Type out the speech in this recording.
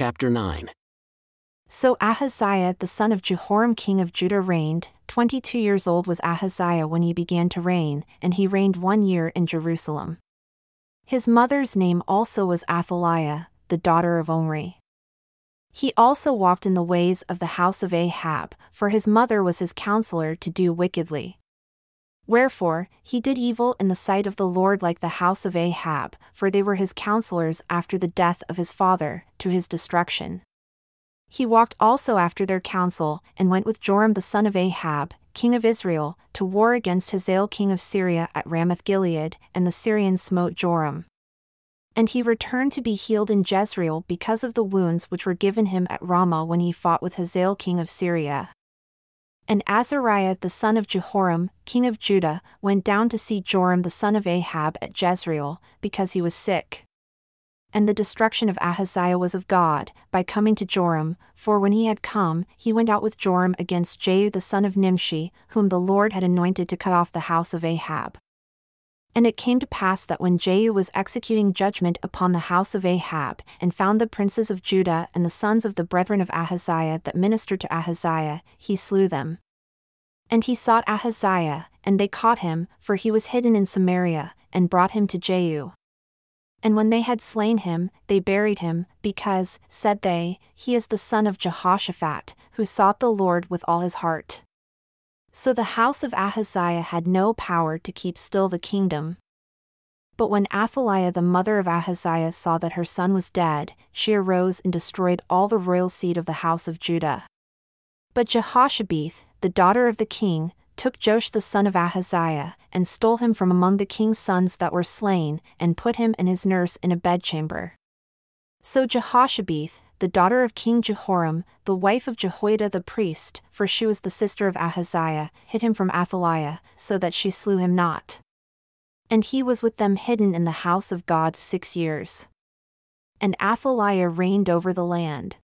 chapter 9. So Ahaziah the son of Jehoram king of Judah reigned, twenty two years old was Ahaziah when he began to reign, and he reigned one year in Jerusalem. His mother's name also was Athaliah, the daughter of Omri. He also walked in the ways of the house of Ahab, for his mother was his counselor to do wickedly. Wherefore, he did evil in the sight of the Lord like the house of Ahab, for they were his counselors after the death of his father, to his destruction. He walked also after their counsel, and went with Joram the son of Ahab, king of Israel, to war against Hazael king of Syria at Ramoth Gilead, and the Syrians smote Joram. And he returned to be healed in Jezreel because of the wounds which were given him at Ramah when he fought with Hazael king of Syria. And Azariah the son of Jehoram, king of Judah, went down to see Joram the son of Ahab at Jezreel, because he was sick. And the destruction of Ahaziah was of God, by coming to Joram, for when he had come, he went out with Joram against Jehu the son of Nimshi, whom the Lord had anointed to cut off the house of Ahab. And it came to pass that when Jehu was executing judgment upon the house of Ahab, and found the princes of Judah and the sons of the brethren of Ahaziah that ministered to Ahaziah, he slew them. And he sought Ahaziah, and they caught him, for he was hidden in Samaria, and brought him to Jehu. And when they had slain him, they buried him, because, said they, he is the son of Jehoshaphat, who sought the Lord with all his heart. So the house of Ahaziah had no power to keep still the kingdom. But when Athaliah the mother of Ahaziah saw that her son was dead, she arose and destroyed all the royal seed of the house of Judah. But Jehoshabeth, the daughter of the king, took Joash the son of Ahaziah, and stole him from among the king's sons that were slain, and put him and his nurse in a bedchamber. So Jehoshabeth, the daughter of King Jehoram, the wife of Jehoiada the priest, for she was the sister of Ahaziah, hid him from Athaliah, so that she slew him not. And he was with them hidden in the house of God six years. And Athaliah reigned over the land.